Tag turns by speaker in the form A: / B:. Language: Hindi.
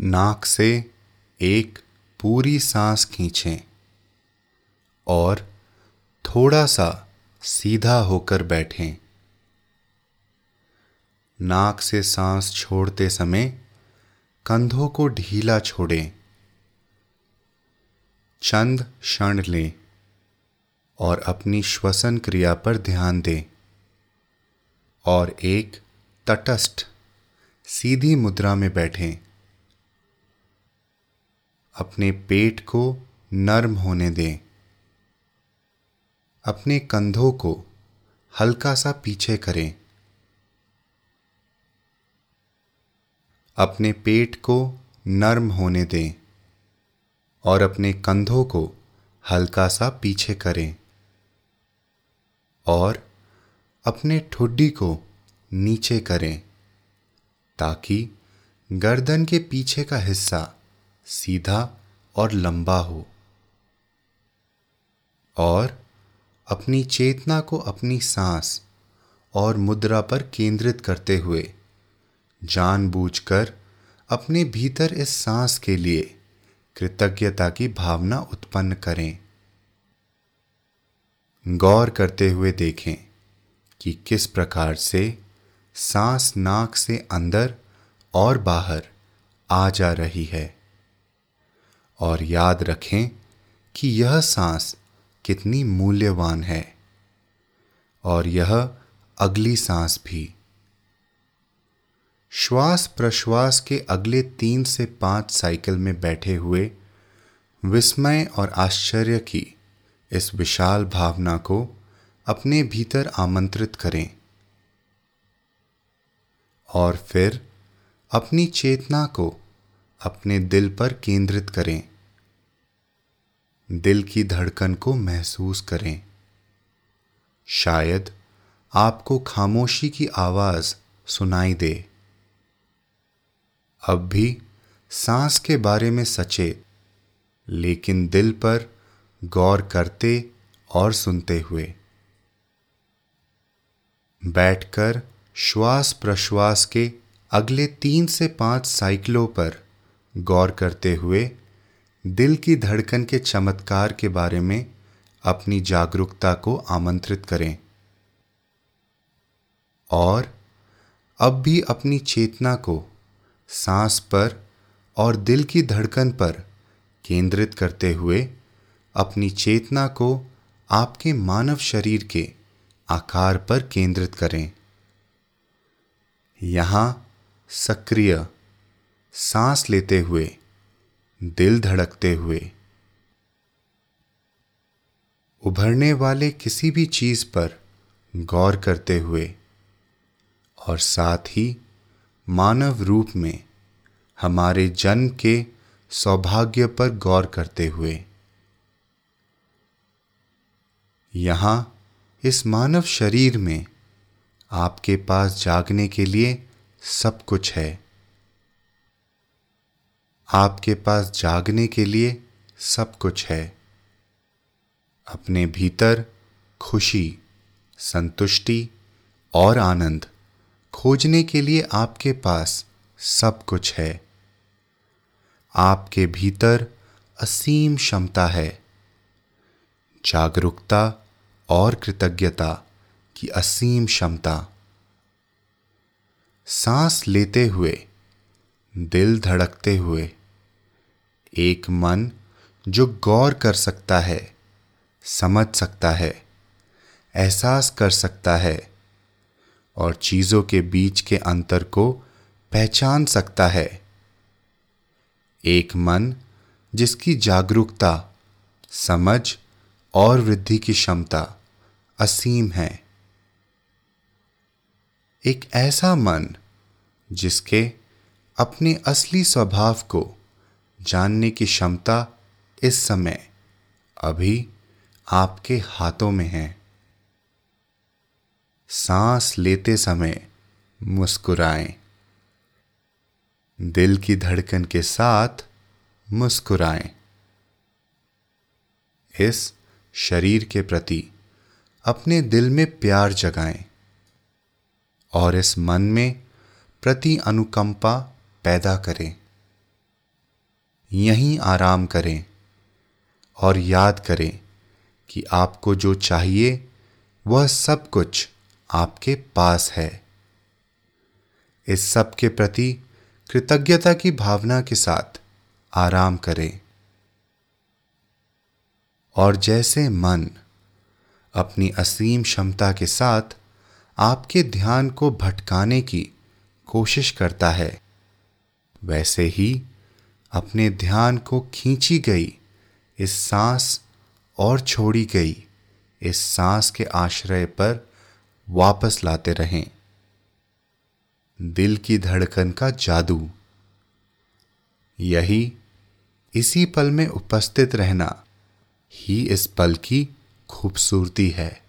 A: नाक से एक पूरी सांस खींचें और थोड़ा सा सीधा होकर बैठें। नाक से सांस छोड़ते समय कंधों को ढीला छोड़ें। चंद क्षण लें और अपनी श्वसन क्रिया पर ध्यान दें और एक तटस्थ, सीधी मुद्रा में बैठें। अपने पेट को नर्म होने दें। अपने कंधों को हल्का सा पीछे करें। अपने पेट को नर्म होने दें और अपने कंधों को हल्का सा पीछे करें और अपने ठुड्डी को नीचे करें ताकि गर्दन के पीछे का हिस्सा सीधा और लंबा हो और अपनी चेतना को अपनी सांस और मुद्रा पर केंद्रित करते हुए जानबूझकर अपने भीतर इस सांस के लिए कृतज्ञता की भावना उत्पन्न करें। गौर करते हुए देखें कि किस प्रकार से सांस नाक से अंदर और बाहर आ जा रही है। और याद रखें कि यह सांस कितनी मूल्यवान है। और यह अगली सांस भी। श्वास प्रश्वास के अगले तीन से पाँच साइकिल में बैठे हुए विस्मय और आश्चर्य की इस विशाल भावना को अपने भीतर आमंत्रित करें। और फिर अपनी चेतना को अपने दिल पर केंद्रित करें। दिल की धड़कन को महसूस करें। शायद आपको खामोशी की आवाज़ सुनाई दे। अब भी सांस के बारे में सचेत लेकिन दिल पर गौर करते और सुनते हुए। बैठकर श्वास प्रश्वास के अगले तीन से पाँच साइकिलों पर गौर करते हुए, दिल की धड़कन के चमत्कार के बारे में अपनी जागरूकता को आमंत्रित करें। और अब भी अपनी चेतना को सांस पर और दिल की धड़कन पर केंद्रित करते हुए, अपनी चेतना को आपके मानव शरीर के आकार पर केंद्रित करें। यहाँ सक्रिय सांस लेते हुए, दिल धड़कते हुए। उभरने वाले किसी भी चीज़ पर गौर करते हुए और साथ ही मानव रूप में हमारे जन्म के सौभाग्य पर गौर करते हुए। यहाँ इस मानव शरीर में आपके पास जागने के लिए सब कुछ है। आपके पास जागने के लिए सब कुछ है। अपने भीतर खुशी, संतुष्टि और आनंद खोजने के लिए आपके पास सब कुछ है। आपके भीतर असीम क्षमता है। जागरूकता और कृतज्ञता की असीम क्षमता। सांस लेते हुए, दिल धड़कते हुए एक मन जो गौर कर सकता है, समझ सकता है, एहसास कर सकता है, और चीज़ों के बीच के अंतर को पहचान सकता है। एक मन जिसकी जागरूकता, समझ और वृद्धि की क्षमता असीम है। एक ऐसा मन जिसके अपने असली स्वभाव को जानने की क्षमता इस समय अभी आपके हाथों में है। सांस लेते समय मुस्कुराएँ। दिल की धड़कन के साथ मुस्कुराएँ। इस शरीर के प्रति अपने दिल में प्यार जगाएँ और इस मन में प्रति अनुकंपा पैदा करें। यहीं आराम करें और याद करें कि आपको जो चाहिए, वह सब कुछ आपके पास है। इस सब के प्रति कृतज्ञता की भावना के साथ आराम करें। और जैसे मन अपनी असीम क्षमता के साथ आपके ध्यान को भटकाने की कोशिश करता है, वैसे ही अपने ध्यान को खींची गई, इस सांस और छोड़ी गई, इस सांस के आश्रय पर वापस लाते रहें। दिल की धड़कन का जादू। यही इसी पल में उपस्थित रहना ही इस पल की खूबसूरती है।